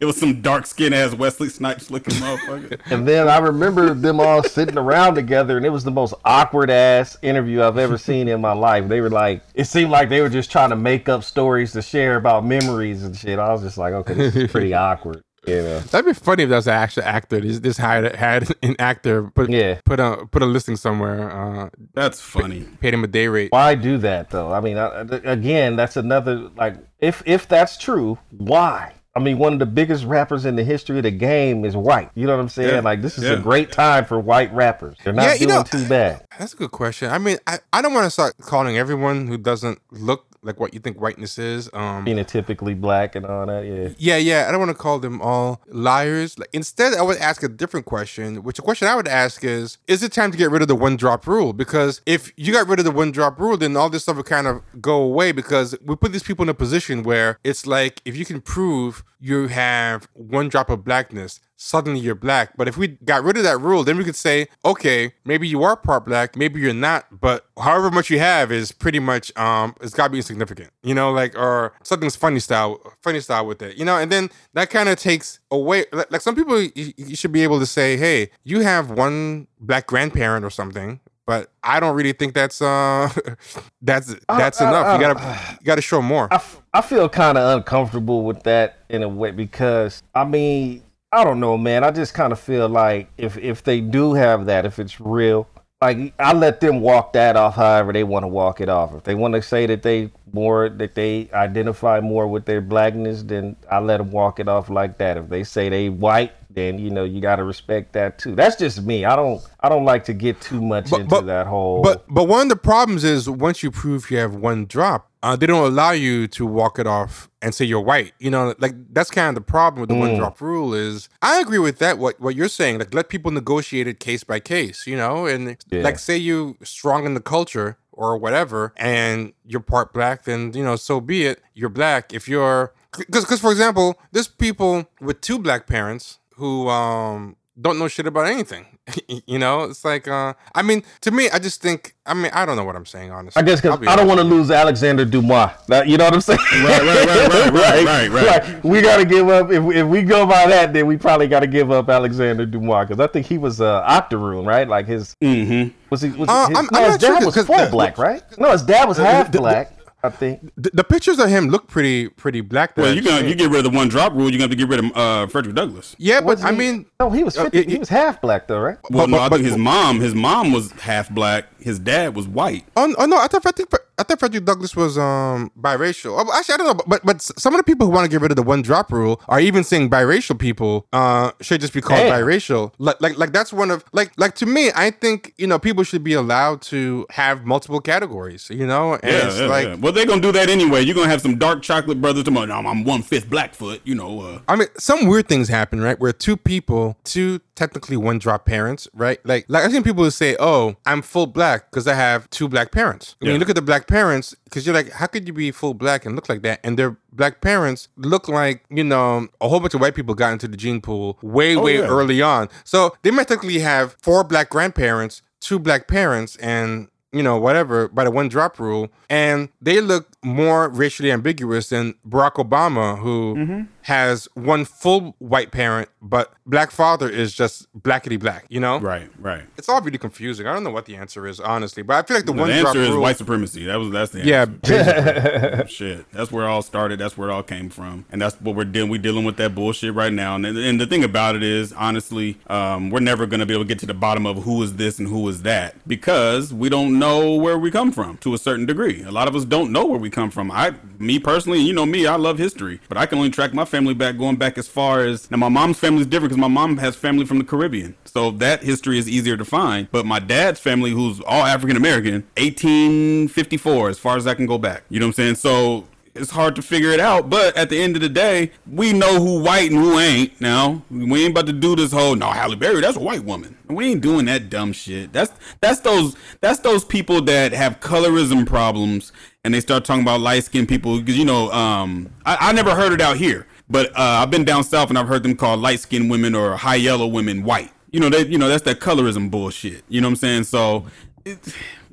It was some dark skin ass Wesley Snipes looking motherfucker. and then I remember them all sitting around together, and it was the most awkward ass interview I've ever seen in my life. They were like, it seemed like they were just trying to make up stories to share about memories and shit. I was just like, okay, this is pretty awkward. You know? That'd be funny if that was an actual actor. This this had had an actor put Yeah. put a put a listing somewhere. Uh, That's funny. paid him a day rate. Why do that though? I mean, I, again, that's another like if if that's true, why? I mean, one of the biggest rappers in the history of the game is white. You know what I'm saying? Yeah. Like, this is Yeah. a great time for white rappers. They're not Yeah, you doing know- too bad. That's a good question. I mean, I, I don't want to start calling everyone who doesn't look like what you think whiteness is. Um, Phenotypically black and all that. Yeah. Yeah, yeah. I don't want to call them all liars. Like, instead, I would ask a different question, which the question I would ask is Is it time to get rid of the one drop rule? Because if you got rid of the one drop rule, then all this stuff would kind of go away because we put these people in a position where it's like if you can prove you have one drop of blackness, suddenly you're black. But if we got rid of that rule, then we could say, okay, maybe you are part black, maybe you're not, but however much you have is pretty much um it's gotta be insignificant. You know, like or something's funny style funny style with it. You know, and then that kind of takes away like, like some people you, you should be able to say, hey, you have one black grandparent or something. but I don't really think that's uh that's that's I- enough. I- you gotta you gotta show more. I, f- I feel kind of uncomfortable with that in a way because I mean I don't know, man. I just kind of feel like if if they do have that, if it's real, like I let them walk that off however they want to walk it off. If they want to say that they more that they identify more with their blackness, then I let them walk it off like that. If they say they white, then you know you got to respect that too. That's just me. I don't I don't like to get too much But- into but- that whole. But but one of the problems is once you prove you have one drop, uh, they don't allow you to walk it off and say you're white. You know, like that's kind of the problem with the one drop rule. Is I agree with that. What what you're saying, like let people negotiate it case by case. You know, and Yeah. like say you strong in the culture or whatever, and you're part black, then you know so be it. You're black. If you're because because for example, there's people with two black parents who um don't know shit about anything. you know, it's like uh I mean, to me, I just think I mean, I don't know what I'm saying, honestly. I guess because be I don't want to lose Alexander Dumas. That, you know what I'm saying? Right, right, right, right, right, right, right. Like, we got to give up. If, if we go by that, then we probably got to give up Alexander Dumas because I think he was uh, Octoroon, right? Like his Mm-hmm. was he? Was Uh, his, I'm- no, I'm his not sure dad was 'cause full the- black, right? No, his dad was half the- black. I think. the, the pictures of him look pretty pretty black. Well, you gonna you get rid of the one drop rule. You're gonna have to get rid of uh, Frederick Douglass. yeah, but Was I he- mean, no, he was uh, it- he was half black though, right? Well, But- no, but- I but- think his mom his mom was half black. His dad was white. Oh, oh no, I thought I think I thought Frederick Douglass was um biracial. Oh, actually, I don't know, but but some of the people who want to get rid of the one drop rule are even saying biracial people uh should just be called Damn. biracial. Like like like that's one of like like to me, I think you know people should be allowed to have multiple categories. You know, and Yeah, it's yeah, like yeah. Well, they're gonna do that anyway. You're gonna have some dark chocolate brothers tomorrow. No, I'm one fifth Blackfoot. You know. Uh, I mean, some weird things happen, right? Where two people, two technically one drop parents, right? Like, like I've seen people who say, "Oh, I'm full black because I have two black parents." When you Yeah. look at the black parents, because you're like, how could you be full black and look like that? And their black parents look like, you know, a whole bunch of white people got into the gene pool way, Oh, way yeah. early on. So they might technically have four black grandparents, two black parents, and you know, whatever, by the one drop rule. And they look more racially ambiguous than Barack Obama, who Mm-hmm. Has one full white parent, but black father is just blackety black, you know? right, right. It's all really confusing. I don't know what the answer is, honestly, but I feel like the The one drop answer is rule. white supremacy. That was that's the yeah, answer. shit. That's where it all started. That's where it all came from, and that's what we're dealing. We dealing with that bullshit right now. And, and the thing about it is, honestly, um, we're never gonna be able to get to the bottom of who is this and who is that because we don't know where we come from to a certain degree. A lot of us don't know where we come from. I, me personally, you know me, I love history, but I can only track my family back going back as far as now. My mom's family is different because my mom has family from the Caribbean, so that history is easier to find. But my dad's family, who's all African American, 1854, as far as I can go back. You know what I'm saying? So it's hard to figure it out. But at the end of the day, we know who white and who ain't. Now we ain't about to do this whole no Halle Berry. That's a white woman. We ain't doing that dumb shit. That's that's those that's those people that have colorism problems and they start talking about light skinned people because you know um I, I never heard it out here, but uh, I've been down south and I've heard them call light skinned women or high yellow women white. You know they you know that's that colorism bullshit. You know what I'm saying? So. It,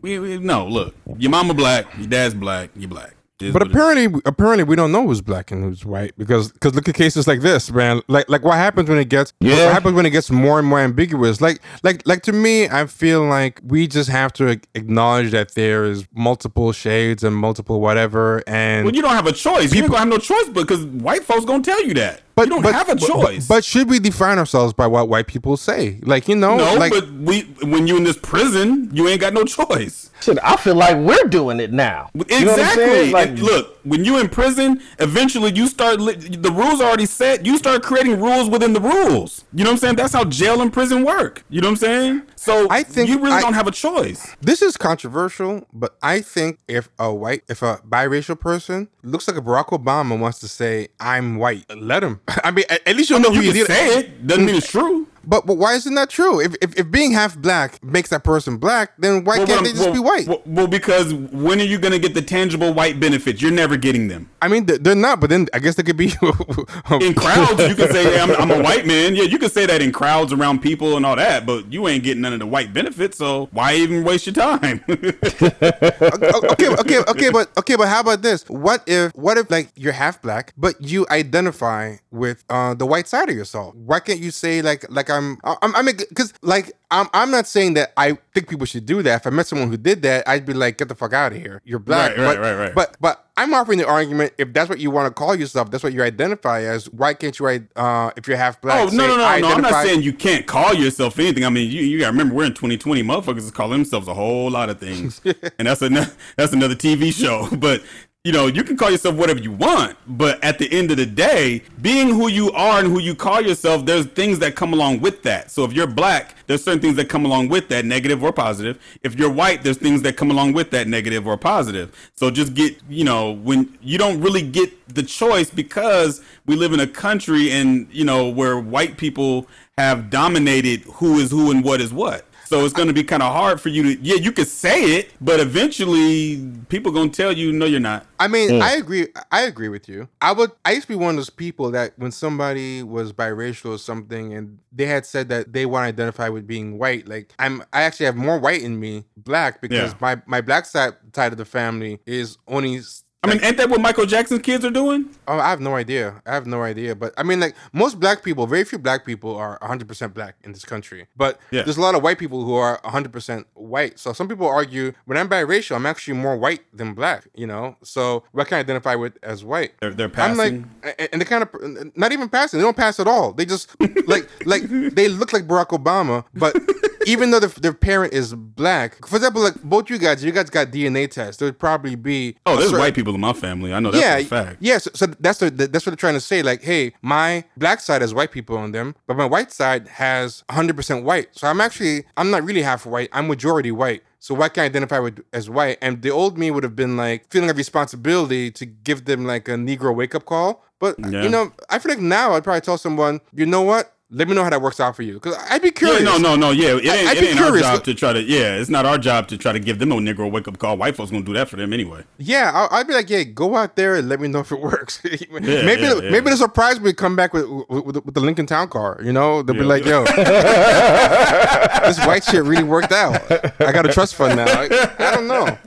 we, we no look. Your mama black, your dad's black, you black. It is But what it is. apparently, apparently, we don't know who's black and who's white because because look at cases like this, man. Like like what happens when it gets Yeah. what happens when it gets more and more ambiguous. Like like like to me, I feel like we just have to acknowledge that there is multiple shades and multiple whatever. And Well, you don't have a choice. you ain't gonna have no choice because white folks gonna tell you that. But you don't but, have a choice. But, should we define ourselves by what white people say? Like you know, no, like but we when you in this prison, you ain't got no choice. Shit, I feel like we're doing it now. You know Exactly. Like, And look, when you in prison, eventually you start. Li- the rules are already set. You start creating rules within the rules. You know what I'm saying? That's how jail and prison work. You know what I'm saying? So I think you really I- don't have a choice. This is controversial, but I think if a white, if a biracial person looks like a Barack Obama wants to say I'm white, let him. I mean, at, least you'll know You who can he is. say it. Doesn't mean it's true. But but why isn't that true? If, if if being half black makes that person black, then why Well, can't they just well, be white? Well, well, because when are you gonna get the tangible white benefits? You're never getting them. I mean, they're, they're not. But then I guess they could be. in crowds, you can say, hey, I'm, I'm a white man. Yeah, you can say that in crowds around people and all that, but you ain't getting none of the white benefits, so why even waste your time? okay, okay, okay, but okay, but how about this? What if, what if, like, you're half black, but you identify with uh, the white side of yourself? Why can't you say like, like I'm, I'm, I mean, because like I'm, I'm not saying that I think people should do that. If I met someone who did that, I'd be like, get the fuck out of here. You're black. Right, right, but, right, right. But, but I'm offering the argument if that's what you want to call yourself, that's what you identify as. Why can't you, uh, if you're half black? Oh say, no no no I no! I'm not saying you can't call yourself anything. I mean, you, you got to remember we're in 2020. Motherfuckers is calling themselves a whole lot of things, and that's another that's another TV show. But you know, you can call yourself whatever you want. But at the end of the day, being who you are and who you call yourself, there's things that come along with that. So if you're black, there's certain things that come along with that, negative or positive. If you're white, there's things that come along with that, negative or positive. So just get you know when you don't really get the choice because we live in a country and you know where white people have dominated who is who and what is what. So it's going to be kind of hard for you to yeah you could say it, but eventually people going to tell you no you're not. I mean, mm. I agree. I agree with you. I would. I used to be one of those people that when somebody was biracial or something, and they had said that they want to identify with being white, like I'm. I actually have more white in me, black, because Yeah. my my black side side of the family is only. I mean, ain't that what Michael Jackson's kids are doing? Oh, I have no idea. I have no idea. But I mean, like most black people, very few black people are 100% black in this country. But Yeah. there's a lot of white people who are 100% white. So some people argue when I'm biracial, I'm actually more white than black, you know? So what can I identify with as white? They're, they're I'm like, passing. and they kind of not even passing. They don't pass at all. They just like like they look like Barack Obama, but even though their, their parent is black, for example, like both you guys, you guys got DNA tests. There would probably be oh, there's certain- white people in my family. I know that's yeah, a fact. yeah. So, so that's the, that's what they're trying to say. Like, hey, my black side has white people on them, but my white side has 100% white. So I'm actually I'm not really half white. I'm majority white. So why can't I identify with as white? And the old me would have been like feeling a responsibility to give them like a Negro wake up call. But Yeah. you know, I feel like now I'd probably tell someone, you know what? Let me know how that works out for you, because I'd be curious. Yeah, no, no, no. Yeah, it I- ain't, I'd it ain't our job to try to. Yeah, it's not our job to try to give them no Negro wake up call. White folks gonna do that for them anyway. Yeah, I'll, I'd be like, yeah, go out there and let me know if it works. maybe yeah, yeah. maybe the surprise would come back with with, with the Lincoln Town car. You know, they'll be like, yo, this white shit really worked out. I got a trust fund now. I, I don't know.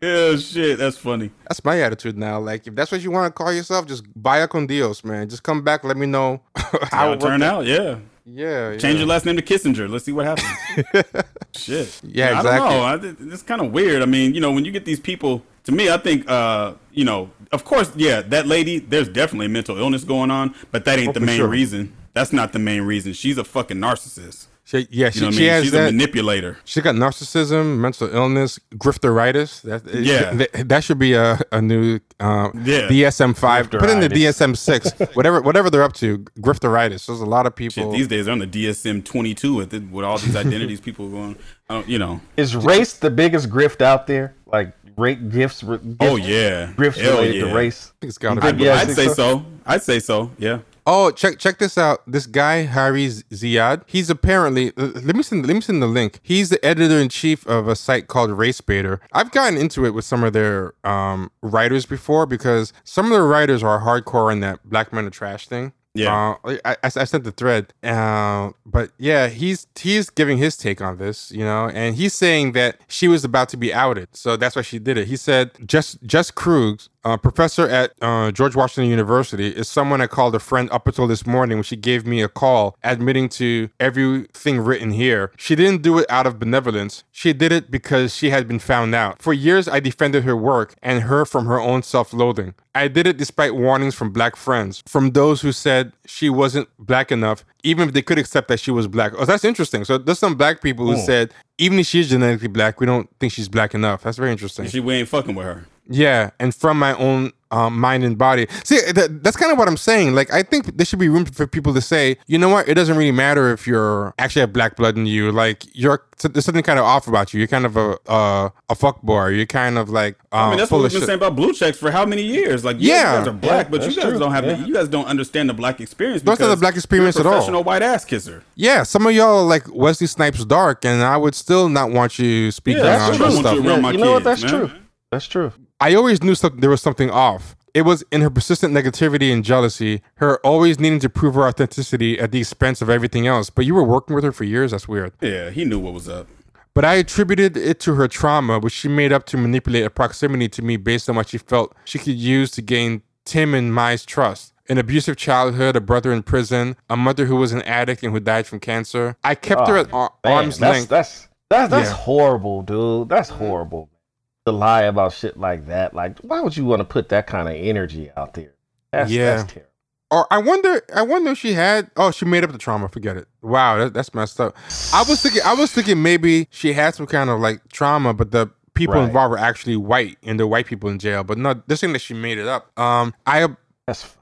Yeah, shit, that's funny. That's my attitude now. Like, if that's what you want to call yourself, just buy a con Dios, man. Just come back, let me know how it turned out, yeah. Yeah, Change yeah. your last name to Kissinger. Let's see what happens. Shit. Yeah, I exactly. don't know. I, it's kind of weird. I mean, you know, when you get these people, to me, I think, uh, you know, of course, yeah, that lady, there's definitely mental illness going on, but that ain't Oh, the main sure. reason. That's not the main reason. She's a fucking narcissist. She, yeah, You she, know what I mean? has She's a manipulator. She got narcissism, mental illness, grifteritis. That, Yeah. that, that should be a, a new uh, Yeah. DSM five. Put in the DSM six, whatever whatever they're up to. Grifteritis. There's a lot of Shit, people. these days they're on the DSM 22 with it, with all these identities people going, uh, you know. Is race the biggest grift out there? Like rate gifts? Re- Oh yeah, grifts Hell related yeah. to race. it's gotta I'd be. Yeah, I I'd say so. so. I'd say so. Yeah. Oh, check check this out. This guy Hari Ziyad. He's apparently. Let me send let me send the link. He's the editor in chief of a site called RaceBaitr. I've gotten into it with some of their um, writers before because some of the writers are hardcore in that black men are trash thing. Yeah. Uh, I, I, I sent the thread, uh, but yeah, he's he's giving his take on this, you know, and he's saying that she was about to be outed, so that's why she did it. He said, "Just Jess Krugs, uh, professor at uh, George Washington University, is someone I called a friend up until this morning when she gave me a call admitting to everything written here. She didn't do it out of benevolence. She did it because she had been found out. For years, I defended her work and her from her own self-loathing. I did it despite warnings from black friends, from those who said she wasn't black enough, even if they could accept that she was black. Oh, that's interesting. So there's some black people who said, even if she's genetically black, we don't think she's black enough. That's very interesting. She we ain't fucking with her. Yeah, and from my own um, mind and body. See, that, that's kind of what I'm saying. Like, I think there should be room for people to say, you know what? It doesn't really matter if you're actually have black blood in you. Like, you're there's something kind of off about you. You're kind of a uh, a fuck boy. You're kind of like uh, I mean, that's what of we've been shit. saying about blue checks for how many years? Like, yeah, Yeah. you guys are black, Yeah, but you guys true. don't have, the, you guys don't understand the black experience. Don't understand the black experience you're at a all. Professional white ass kisser. Yeah, some of y'all are like Wesley Snipes dark, and I would still not want you speaking Yeah, on that's this true. stuff. You around my you know what? That's man. true. That's true. I always knew something, there was something off. It was in her persistent negativity and jealousy, her always needing to prove her authenticity at the expense of everything else. But you were working with her for years? That's weird. Yeah, he knew what was up. But I attributed it to her trauma, which she made up to manipulate a proximity to me based on what she felt she could use to gain Tim and Mai's trust. an abusive childhood, a brother in prison, a mother who was an addict and who died from cancer. I kept her Oh, at ar- Man, arm's that's, length. That's that's that's Yeah. horrible, dude. That's horrible. To lie about shit like that. Like, why would you want to put that kind of energy out there? That's, Yeah. that's terrible. Or I wonder, I wonder if she had. Oh, she made up the trauma. Forget it. Wow, that, that's messed up. I was thinking, I was thinking maybe she had some kind of like trauma, but the people Right. involved were actually white, and they're white people in jail. But no, this thing that she made it up. Um, I That's.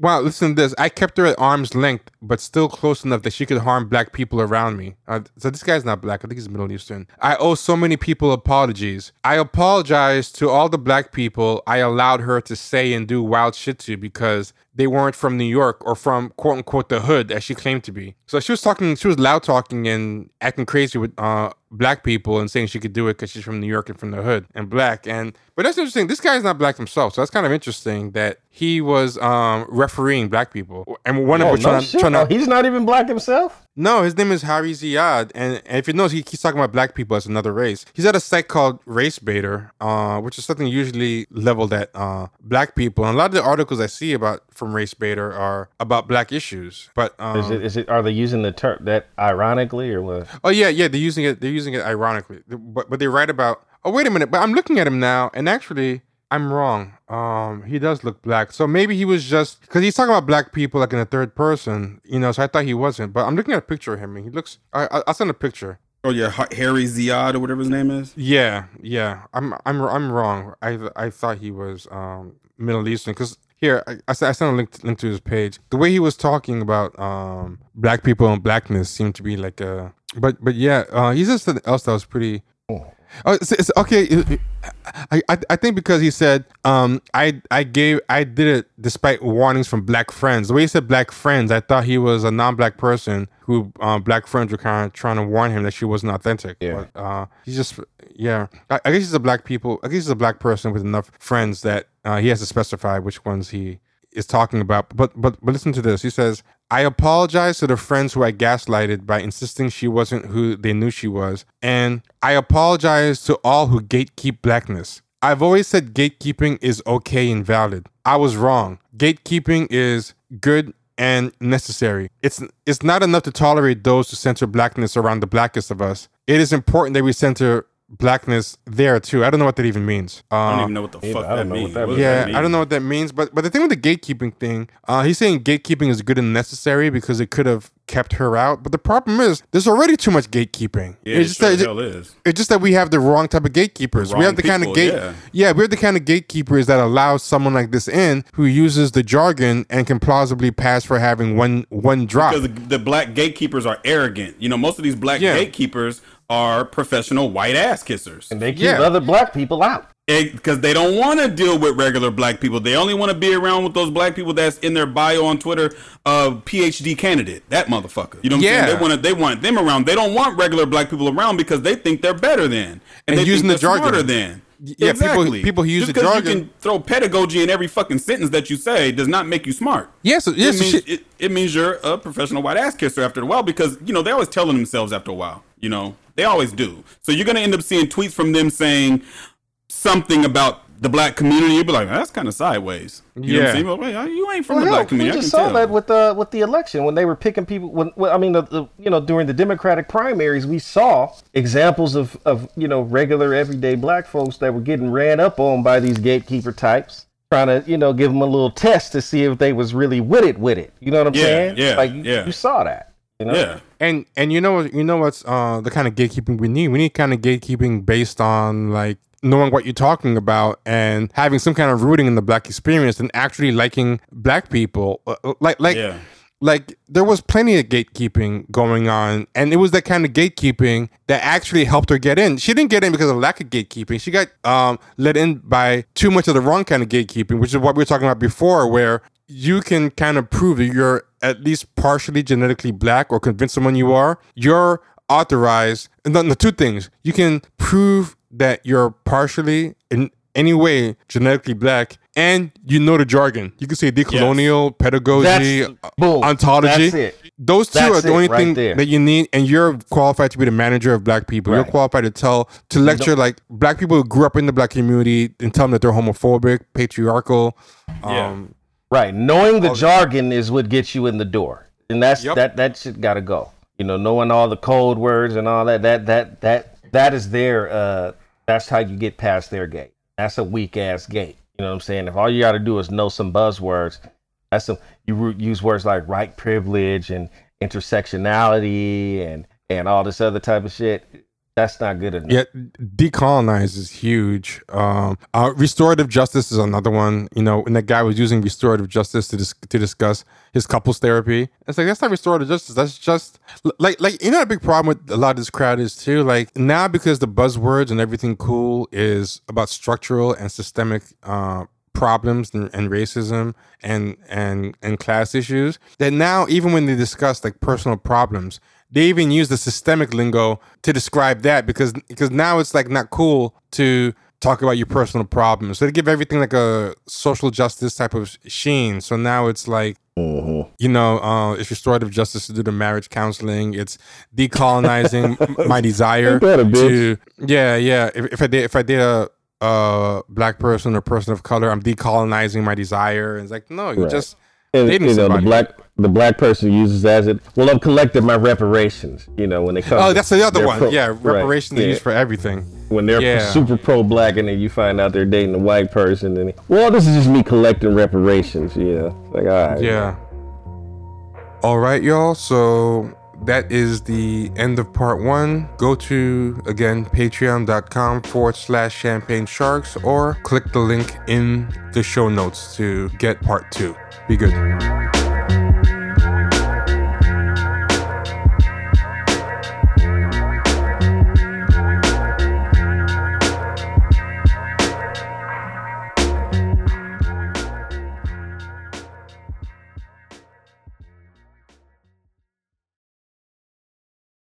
Wow, listen to this. I kept her at arm's length, but still close enough that she could harm black people around me. Uh, so this guy's not black. I think he's Middle Eastern. I owe so many people apologies. I apologize to all the black people I allowed her to say and do wild shit to because they weren't from New York or from quote unquote the hood as she claimed to be. So she was talking, she was loud talking and acting crazy with uh, black people and saying she could do it because she's from New York and from the hood and black. And but that's interesting. This guy's not black himself, so that's kind of interesting that he was um, refereeing black people. And one of Oh, which no trying, shit. trying Oh, to he's not even black himself. no, his name is Hari Ziyad, and, and if you notice, he keeps talking about black people as another race. He's at a site called RaceBaitr, uh, which is something usually leveled at uh, black people. And a lot of the articles I see about from RaceBaitr are about black issues. But um, Is it? Is it? Are they using the term that ironically or what? oh yeah, yeah, they're using it. They're using it ironically, but but they write about. Oh wait a minute, but I'm looking at him now, and actually. I'm wrong. Um, he does look black, so maybe he was just because he's talking about black people like in the third person, you know. So I thought he wasn't, but I'm looking at a picture of him, and he looks. I, I- I'll send a picture. Oh yeah, Hari Ziyad or whatever his name is. Yeah, yeah. I'm I'm I'm wrong. I I thought he was um Middle Eastern because here I, I sent a link to, link to his page. The way he was talking about um black people and blackness seemed to be like a but but yeah. Uh, he said something else that was pretty. Oh, it's, it's okay. I, I I think because he said um I I gave I did it despite warnings from black friends. The way he said black friends, I thought he was a non-black person who um, black friends were kind of trying to warn him that she wasn't authentic. Yeah. But, uh, he's just yeah. I, I guess he's a black people. I guess he's a black person with enough friends that uh, he has to specify which ones he is talking about. But but but listen to this. He says, "I apologize to the friends who I gaslighted by insisting she wasn't who they knew she was, and I apologize to all who gatekeep blackness." I've always said gatekeeping is okay and valid. I was wrong. Gatekeeping is good and necessary. It's it's not enough to tolerate those who center blackness around the blackest of us. It is important that we center blackness there too. I don't know what that even means. I don't even know what the fuck I don't that know what means. that yeah, that? I don't know what that means, but but the thing with the gatekeeping thing, uh, he's saying gatekeeping is good and necessary because it could have kept her out. But the problem is, there's already too much gatekeeping. Yeah, it's it just sure that the hell is. it's just that we have the wrong type of gatekeepers. we have the kind of gate, yeah. yeah, we're the kind of gatekeepers that allow someone like this in who uses the jargon and can plausibly pass for having one one drop. Because the, the black gatekeepers are arrogant. You know, most of these black Yeah. gatekeepers are professional white ass kissers. And they keep Yeah. other black people out. Because they don't want to deal with regular black people. They only want to be around with those black people that's in their bio on Twitter, uh, PhD candidate. That motherfucker. You know what I'm Yeah. saying? They want to, they want them around. They don't want regular black people around because they think they're better than And they using think the they're jargon. smarter than. Yeah, people- people who use Just the 'cause jargon- You can throw pedagogy in every fucking sentence that you say does not make you smart. yes, It yes, means, shit. it, it means you're a professional white ass kisser after a while because you know they're always telling themselves after a while. You know they always do. So you're gonna end up seeing tweets from them saying something about the black community. You'll be like, that's kind of sideways. You know what Yeah. I'm saying? You ain't from Well, the hell, black community. we just saw tell. that with the with the election when they were picking people. When, when I mean, the, the you know during the Democratic primaries, we saw examples of of you know regular everyday black folks that were getting ran up on by these gatekeeper types, trying to you know give them a little test to see if they was really with it with it. You know what I'm Yeah, saying? yeah, like you, yeah. you saw that. You know? yeah. And and you know you know what's uh the kind of gatekeeping we need? We need kind of gatekeeping based on like knowing what you're talking about and having some kind of rooting in the black experience and actually liking black people. Uh, uh, Like like Yeah. like there was plenty of gatekeeping going on and it was that kind of gatekeeping that actually helped her get in. She didn't get in because of lack of gatekeeping. She got um let in by too much of the wrong kind of gatekeeping, which is what we were talking about before where you can kind of prove that you're at least partially genetically black or convince someone you are, you're authorized. And then the two things you can prove that you're partially in any way genetically black and you know the jargon. You can say decolonial, pedagogy, That's- ontology. That's it. Those two That's are the only right thing there. that you need, and you're qualified to be the manager of black people. You're qualified to tell, to lecture like black people who grew up in the black community and tell them that they're homophobic, patriarchal. Yeah. Um, Right. Knowing the All jargon is what gets you in the door. And that's Yep. that that shit gotta go. You know, knowing all the code words and all that, that that that that is their uh that's how you get past their gate. That's a weak ass gate. You know what I'm saying? If all you gotta do is know some buzzwords, that's some you use words like right privilege and intersectionality and and all this other type of shit. That's not good enough. Yeah, decolonize is huge. Um, uh, restorative justice is another one. You know, and that guy was using restorative justice to dis- to discuss his couples therapy. It's like that's not restorative justice. That's just like like you know a big problem with a lot of this crowd is too. Like now because the buzzwords and everything cool is about structural and systemic uh, problems and, and racism and and and class issues. That now even when they discuss like personal problems, they even use the systemic lingo to describe that because because now it's like not cool to talk about your personal problems. So they give everything like a social justice type of sheen. So now it's like Mhm. you know, uh, it's restorative justice to do the marriage counseling. It's decolonizing my desire Ain't that a to yeah, yeah. If, if I did if I did a a black person or person of color, I'm decolonizing my desire. And it's like no, you Right. just And dating you know, the black the black person uses as it. Well, I've collected my reparations. You know, when they come. Oh, that's the other one. pro- yeah, right, reparations are yeah. used for everything. when they're Yeah. super pro black and then you find out they're dating a white person and well this is just me collecting reparations you know like all right Yeah. All right, y'all. So that is the end of part one. Go to, again, patreon.com forward slash champagne sharks or click the link in the show notes to get part two. Be good.